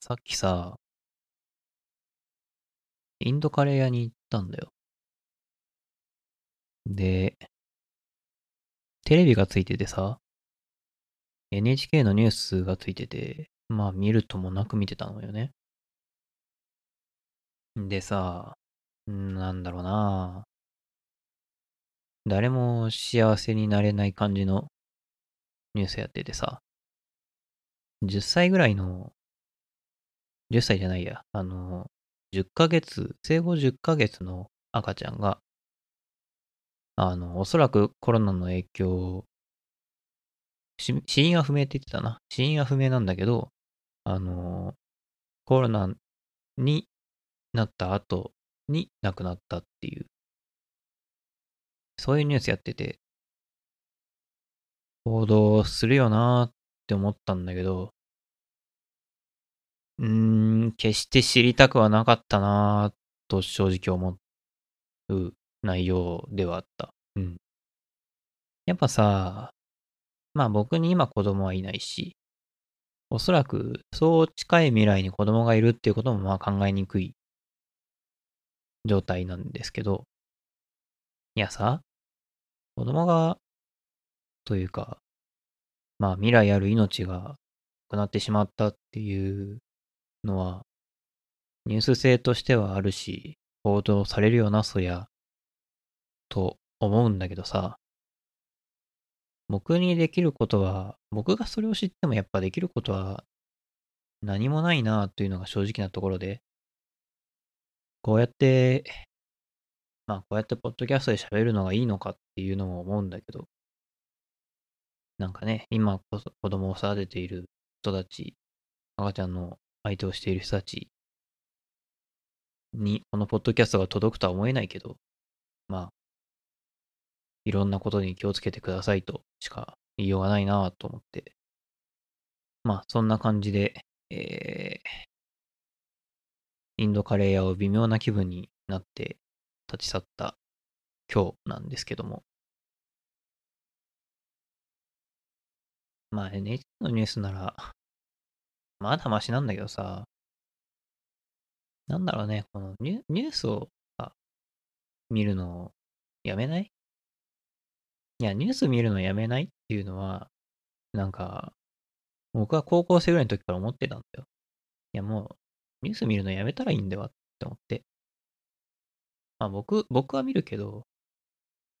さっきさ、インドカレー屋に行ったんだよ。で、テレビがついててさ、NHK のニュースがついてて、まあ見るともなく見てたのよね。でさ、なんだろうな誰も幸せになれない感じのニュースやっててさ、10歳ぐらいの、10歳じゃないや、あの、10ヶ月、生後10ヶ月の赤ちゃんが、あの、おそらくコロナの影響、死因は不明って言ってたな。死因は不明なんだけど、あの、コロナになった後に亡くなったっていう、そういうニュースやってて、報道するよなーって思ったんだけど、うーん、決して知りたくはなかったなーと正直思う内容ではあった。うん。やっぱさ、まあ僕に今子供はいないし、おそらくそう近い未来に子供がいるっていうこともまあ考えにくい状態なんですけど、いやさ、子供が、というか、まあ未来ある命がなくなってしまったっていうのは、ニュース性としてはあるし、報道されるよな、そりゃ、と思うんだけどさ、僕にできることは、僕がそれを知ってもやっぱできることは何もないなというのが正直なところで、こうやって、まあこうやってポッドキャストで喋るのがいいのかっていうのも思うんだけど、なんかね、今子供を育てている人たち、赤ちゃんの相手をしている人たちに、このポッドキャストが届くとは思えないけど、まあ、いろんなことに気をつけてくださいとしか言いようがないなと思って。まあ、そんな感じで、えー、インドカレー屋を微妙な気分になって立ち去った今日なんですけども。まあ NHK のニュースなら、まだマシなんだけどさ、なんだろうね、このニュニュースを、見るのをやめない？いや、ニュース見るのやめないっていうのは、なんか、僕は高校生ぐらいの時から思ってたんだよ。いや、もう、ニュース見るのやめたらいいんだわって思って。まあ僕、僕は見るけど、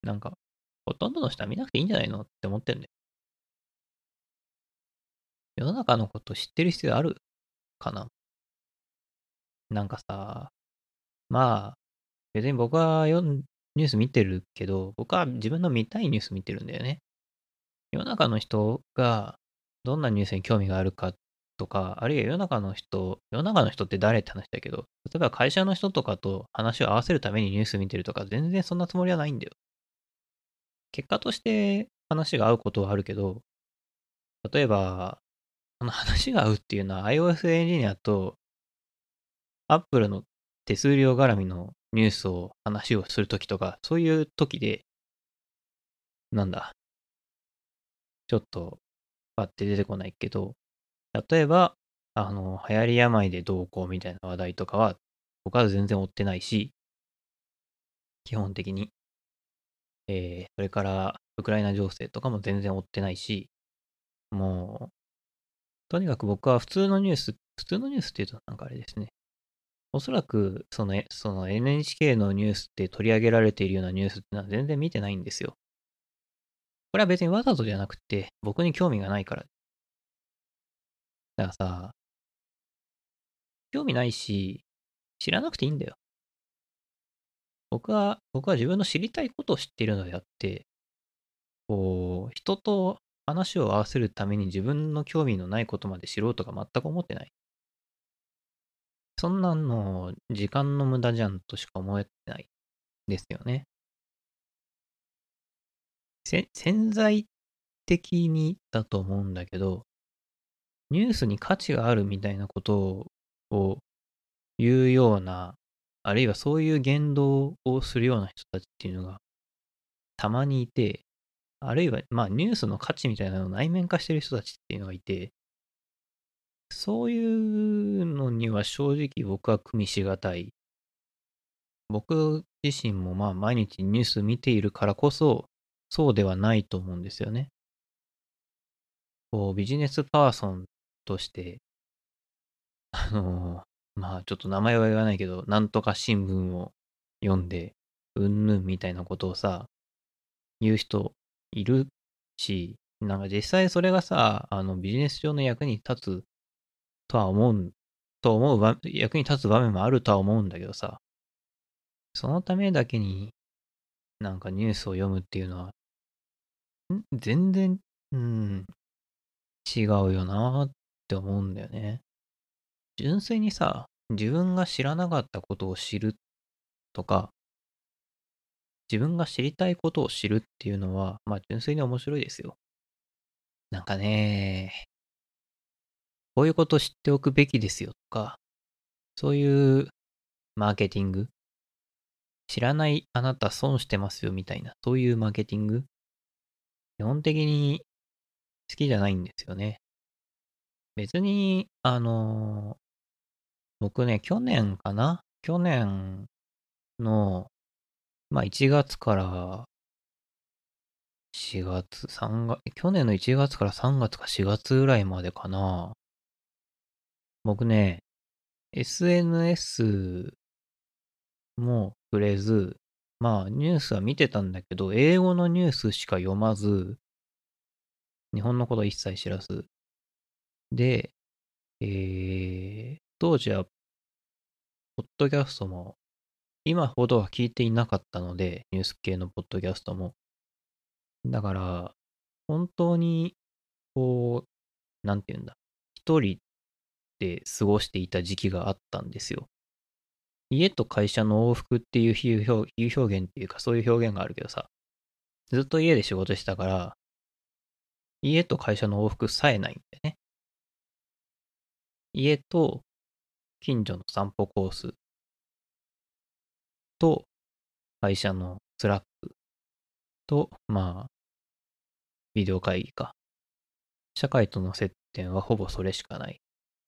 なんか、ほとんどの人は見なくていいんじゃないのって思ってんだよ。世の中のこと知ってる必要ある？かな？なんかさ、まあ、別に僕はよニュース見てるけど、僕は自分の見たいニュース見てるんだよね。世の中の人がどんなニュースに興味があるかとか、あるいは世の中の人、世の中の人って誰って話だけど、例えば会社の人とかと話を合わせるためにニュース見てるとか、全然そんなつもりはないんだよ。結果として話が合うことはあるけど、例えば、その話が合うっていうのは iOS エンジニアと Apple の手数料絡みのニュースを話をするときとか、そういうときで、なんだ、ちょっとパッて出てこないけど、例えば、あの、流行り病でどうこうみたいな話題とかは、僕は全然追ってないし、基本的に。えー、それから、ウクライナ情勢とかも全然追ってないし、もう、とにかく僕は普通のニュース、普通のニュースって言うとなんかあれですね。おそらく、その、その NHK のニュースって取り上げられているようなニュースってのは全然見てないんですよ。これは別にわざとじゃなくて、僕に興味がないから。だからさ、興味ないし、知らなくていいんだよ。僕は、僕は自分の知りたいことを知っているのであって、こう、人と話を合わせるために自分の興味のないことまで知ろうとか全く思ってない。そんなの時間の無駄じゃんとしか思えないですよね。潜在的にだと思うんだけど、ニュースに価値があるみたいなことを言うような、あるいはそういう言動をするような人たちっていうのがたまにいて、あるいはまあニュースの価値みたいなのを内面化してる人たちっていうのがいて、そういうのには正直僕は組みしがたい。僕自身もまあ毎日ニュース見ているからこそ、そうではないと思うんですよね。こう、ビジネスパーソンとして、あの、まあちょっと名前は言わないけど、なんとか新聞を読んで、うんぬんみたいなことをさ、言う人いるし、なんか実際それがさ、あのビジネス上の役に立つとは思う、と思う役に立つ場面もあるとは思うんだけどさ、そのためだけになんかニュースを読むっていうのは、全然、うん、違うよなって思うんだよね。純粋にさ、自分が知らなかったことを知るとか、自分が知りたいことを知るっていうのは、まあ純粋に面白いですよ。なんかね、こういうこと知っておくべきですよとか、そういうマーケティング、知らないあなた損してますよみたいな、そういうマーケティング、基本的に好きじゃないんですよね。別に、あの僕ね、去年かな去年のまあ1月から4月、3月、去年の1月から3月か4月ぐらいまでかな。僕ね、SNS も触れず、まあニュースは見てたんだけど、英語のニュースしか読まず、日本のこと一切知らず。で、えー、当時は、ポッドキャストも今ほどは聞いていなかったので、ニュース系のポッドキャストも。だから、本当に、こう、なんて言うんだ、一人で過ごしていた時期があったんですよ。家と会社の往復っていう表現っていうか、そういう表現があるけどさ、ずっと家で仕事したから、家と会社の往復さえないんだよね。家と近所の散歩コースと、会社の Slack と、まあ、ビデオ会議か。社会との接点はほぼそれしかない。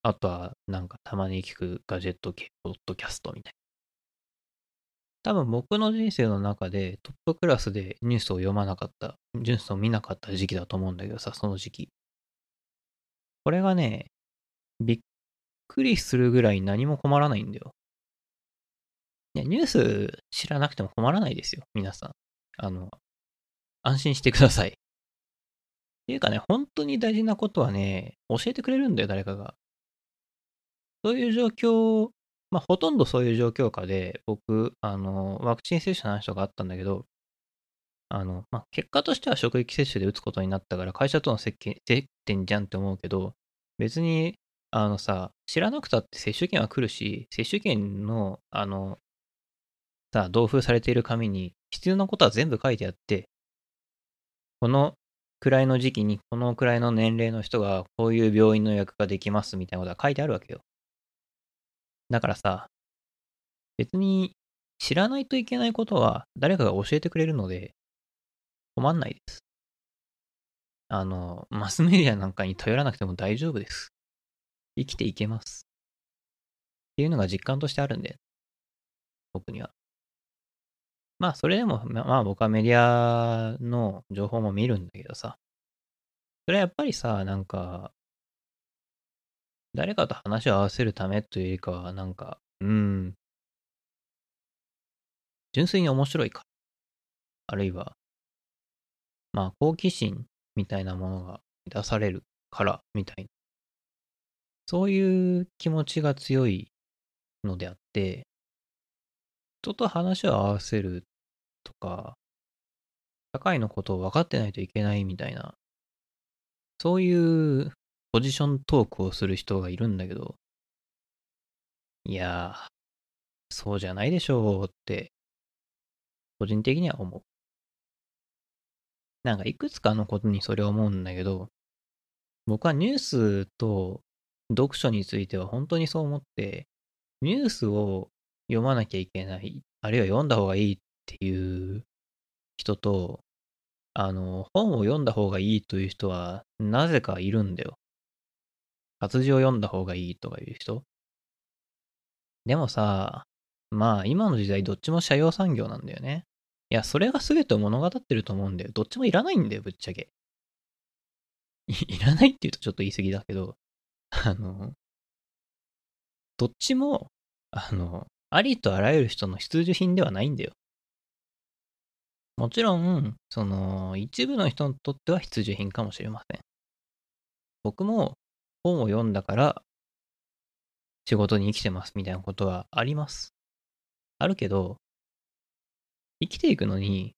あとは、なんかたまに聞くガジェット系ポッドキャストみたいな。多分僕の人生の中でトップクラスでニュースを読まなかった、ニュースを見なかった時期だと思うんだけどさ、その時期。これがね、びっくりするぐらい何も困らないんだよ。や、ニュース知らなくても困らないですよ、皆さん。あの、安心してください。っていうかね、本当に大事なことはね、教えてくれるんだよ、誰かが。そういう状況、まあ、ほとんどそういう状況下で、僕、あの、ワクチン接種の話とかあったんだけど、あの、まあ、結果としては職域接種で打つことになったから、会社との接点じゃんって思うけど、別に、あのさ、知らなくたって接種券は来るし、接種券の、あの、さあ、同封されている紙に必要なことは全部書いてあって、このくらいの時期にこのくらいの年齢の人がこういう病院の予約ができますみたいなことが書いてあるわけよ。だからさ、別に知らないといけないことは誰かが教えてくれるので困んないです。あの、マスメディアなんかに頼らなくても大丈夫です。生きていけます。っていうのが実感としてあるんで、僕には。まあ、それでも、まあ僕はメディアの情報も見るんだけどさ、それはやっぱりさ、なんか、誰かと話を合わせるためというよりかは、なんか、うん、純粋に面白いか。あるいは、まあ、好奇心みたいなものが出されるからみたいな。そういう気持ちが強いのであって、人と話を合わせるとか、社会のことを分かってないといけないみたいな、そういうポジショントークをする人がいるんだけど、いやー、そうじゃないでしょうって、個人的には思う。なんかいくつかのことにそれを思うんだけど、僕はニュースと読書については本当にそう思って、ニュースを読まなきゃいけない、あるいは読んだ方がいいっっていう人と、あの、本を読んだ方がいいという人は、なぜかいるんだよ。活字を読んだ方がいいとかいう人でもさ、まあ今の時代どっちも社用産業なんだよね。いや、それが全てを物語ってると思うんだよ。どっちもいらないんだよ、ぶっちゃけ。い いらないって言うとちょっと言い過ぎだけど、あの、どっちも、あの、ありとあらゆる人の必需品ではないんだよ。もちろん、その、一部の人にとっては必需品かもしれません。僕も本を読んだから仕事に生きてますみたいなことはあります。あるけど、生きていくのに、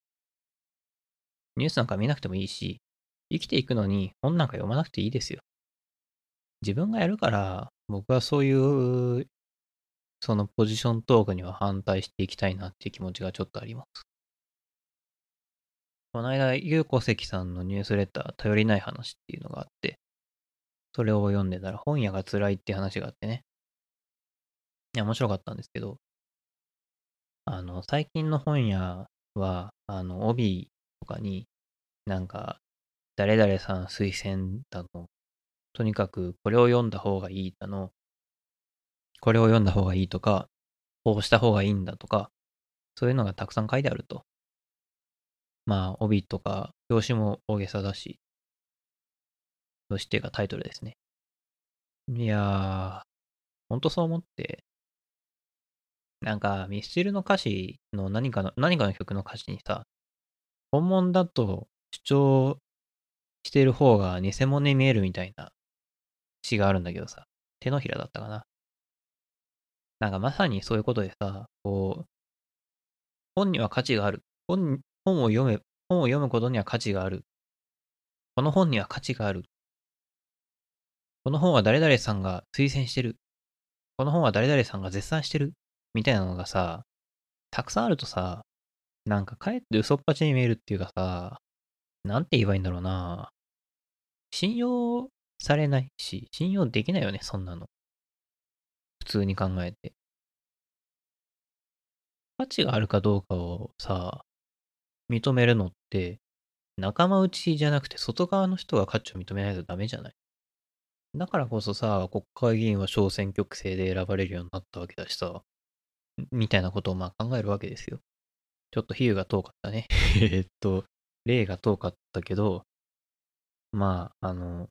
ニュースなんか見なくてもいいし、生きていくのに本なんか読まなくていいですよ。自分がやるから、僕はそういう、そのポジショントークには反対していきたいなっていう気持ちがちょっとあります。この間、ゆうこせきさんのニュースレター、頼りない話っていうのがあって、それを読んでたら本屋が辛いって話があってね。いや、面白かったんですけど、あの、最近の本屋は、あの、帯とかに、なんか、誰々さん推薦だの、とにかくこれを読んだ方がいいだの、これを読んだ方がいいとか、こうした方がいいんだとか、そういうのがたくさん書いてあると。まあ、帯とか、表紙も大げさだし、表紙っていうかタイトルですね。いやー、ほんとそう思って、なんか、ミスチルの歌詞の何かの、何かの曲の歌詞にさ、本物だと主張してる方が偽物に見えるみたいな詩があるんだけどさ、手のひらだったかな。なんかまさにそういうことでさ、こう、本には価値がある。本本を読め、本を読むことには価値がある。この本には価値がある。この本は誰々さんが推薦してる。この本は誰々さんが絶賛してる。みたいなのがさ、たくさんあるとさ、なんかかえって嘘っぱちに見えるっていうかさ、なんて言えばいいんだろうな。信用されないし、信用できないよね、そんなの。普通に考えて。価値があるかどうかをさ、認めるのって、仲間内じゃなくて外側の人が価値を認めないとダメじゃない？だからこそさ、国会議員は小選挙区制で選ばれるようになったわけだしさ、みたいなことをまあ考えるわけですよ。ちょっと比喩が遠かったね。えっと、例が遠かったけど、まあ、あの、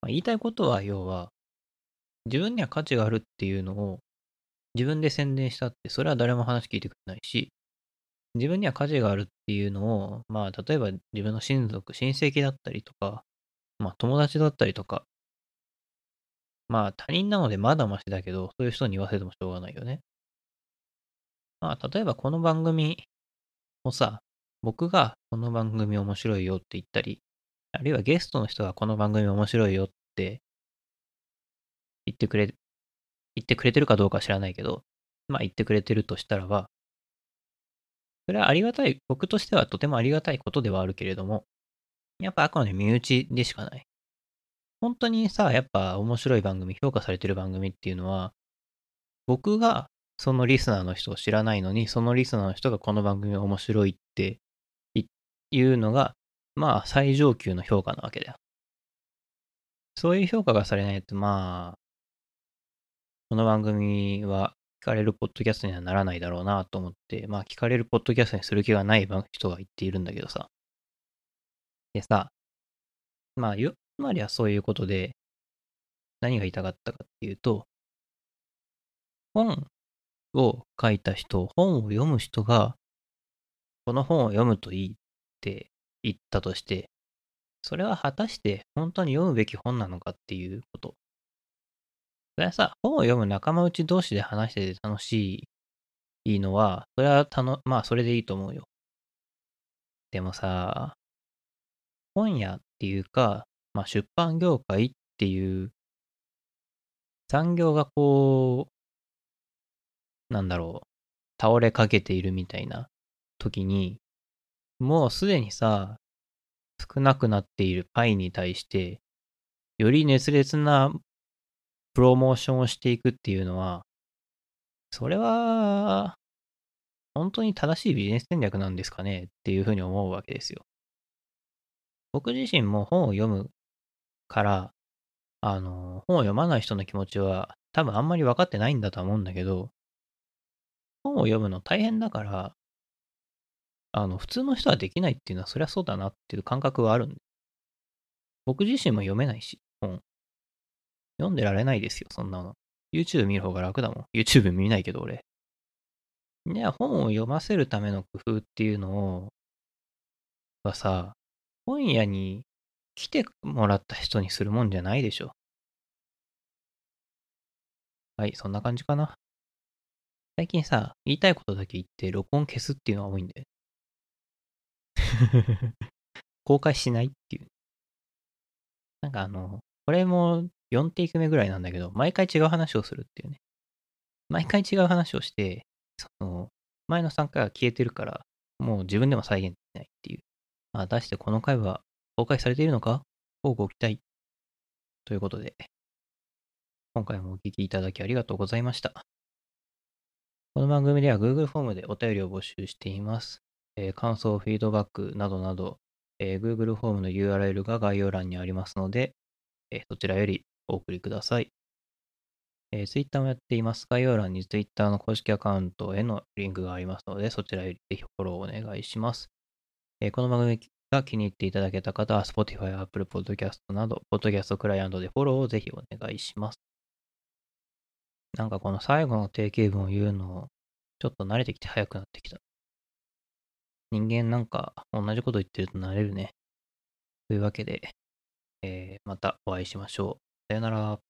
まあ、言いたいことは、要は、自分には価値があるっていうのを自分で宣伝したって、それは誰も話聞いてくれないし、自分には価値があるっていうのを、まあ、例えば自分の親族、親戚だったりとか、まあ、友達だったりとか、まあ、他人なのでまだましだけど、そういう人に言わせてもしょうがないよね。まあ、例えばこの番組をさ、僕がこの番組面白いよって言ったり、あるいはゲストの人がこの番組面白いよって言ってくれ、言ってくれてるかどうか知らないけど、まあ言ってくれてるとしたらば、それはありがたい、僕としてはとてもありがたいことではあるけれども、やっぱあくまで身内でしかない。本当にさ、やっぱ面白い番組、評価されてる番組っていうのは、僕がそのリスナーの人を知らないのに、そのリスナーの人がこの番組面白いっていうのが、まあ最上級の評価なわけだよ。そういう評価がされないと、まあ、この番組は聞かれるポッドキャストにはならないだろうなと思って、まあ聞かれるポッドキャストにする気がない人が言っているんだけどさ。でさ、まあ、つまりはそういうことで、何が言いたかったかっていうと、本を書いた人、本を読む人が、この本を読むといいって言ったとして、それは果たして本当に読むべき本なのかっていうこと。それはさ、本を読む仲間内同士で話してて楽しい、いいのは、それはたの、まあそれでいいと思うよ。でもさ、本屋っていうか、まあ出版業界っていう産業がこう、なんだろう、倒れかけているみたいな時に、もうすでにさ、少なくなっているパイに対して、より熱烈なプロモーションをしていくっていうのは、それは、本当に正しいビジネス戦略なんですかねっていうふうに思うわけですよ。僕自身も本を読むから、あの、本を読まない人の気持ちは多分あんまり分かってないんだと思うんだけど、本を読むの大変だから、あの、普通の人はできないっていうのはそりゃそうだなっていう感覚はあるんで。僕自身も読めないし、本。読んでられないですよ、そんなの。YouTube 見る方が楽だもん。YouTube 見ないけど俺。いや、本を読ませるための工夫っていうのを、はさ、本屋に来てもらった人にするもんじゃないでしょ。はい、そんな感じかな。最近さ、言いたいことだけ言って録音消すっていうのが多いんで。公開しないっていう。なんかあの、これも4テイク目ぐらいなんだけど、毎回違う話をするっていうね。毎回違う話をして、その、前の3回は消えてるから、もう自分でも再現できないっていう。まあ、出してこの回は公開されているのか？をご期待。ということで、今回もお聞きいただきありがとうございました。この番組では Google フォームでお便りを募集しています。えー、感想、フィードバックなどなど、えー、Google フォームの URL が概要欄にありますので、えー、そちらよりお送りください。えー、Twitter もやっています。概要欄に Twitter の公式アカウントへのリンクがありますので、そちらよりぜひフォローお願いします。えー、この番組が気に入っていただけた方は、Spotify、Apple Podcast など、Podcast クライアントでフォローをぜひお願いします。なんかこの最後の定型文を言うの、ちょっと慣れてきて早くなってきた。人間なんか同じこと言ってると慣れるね。というわけで、えー、またお会いしましょう。さよなら。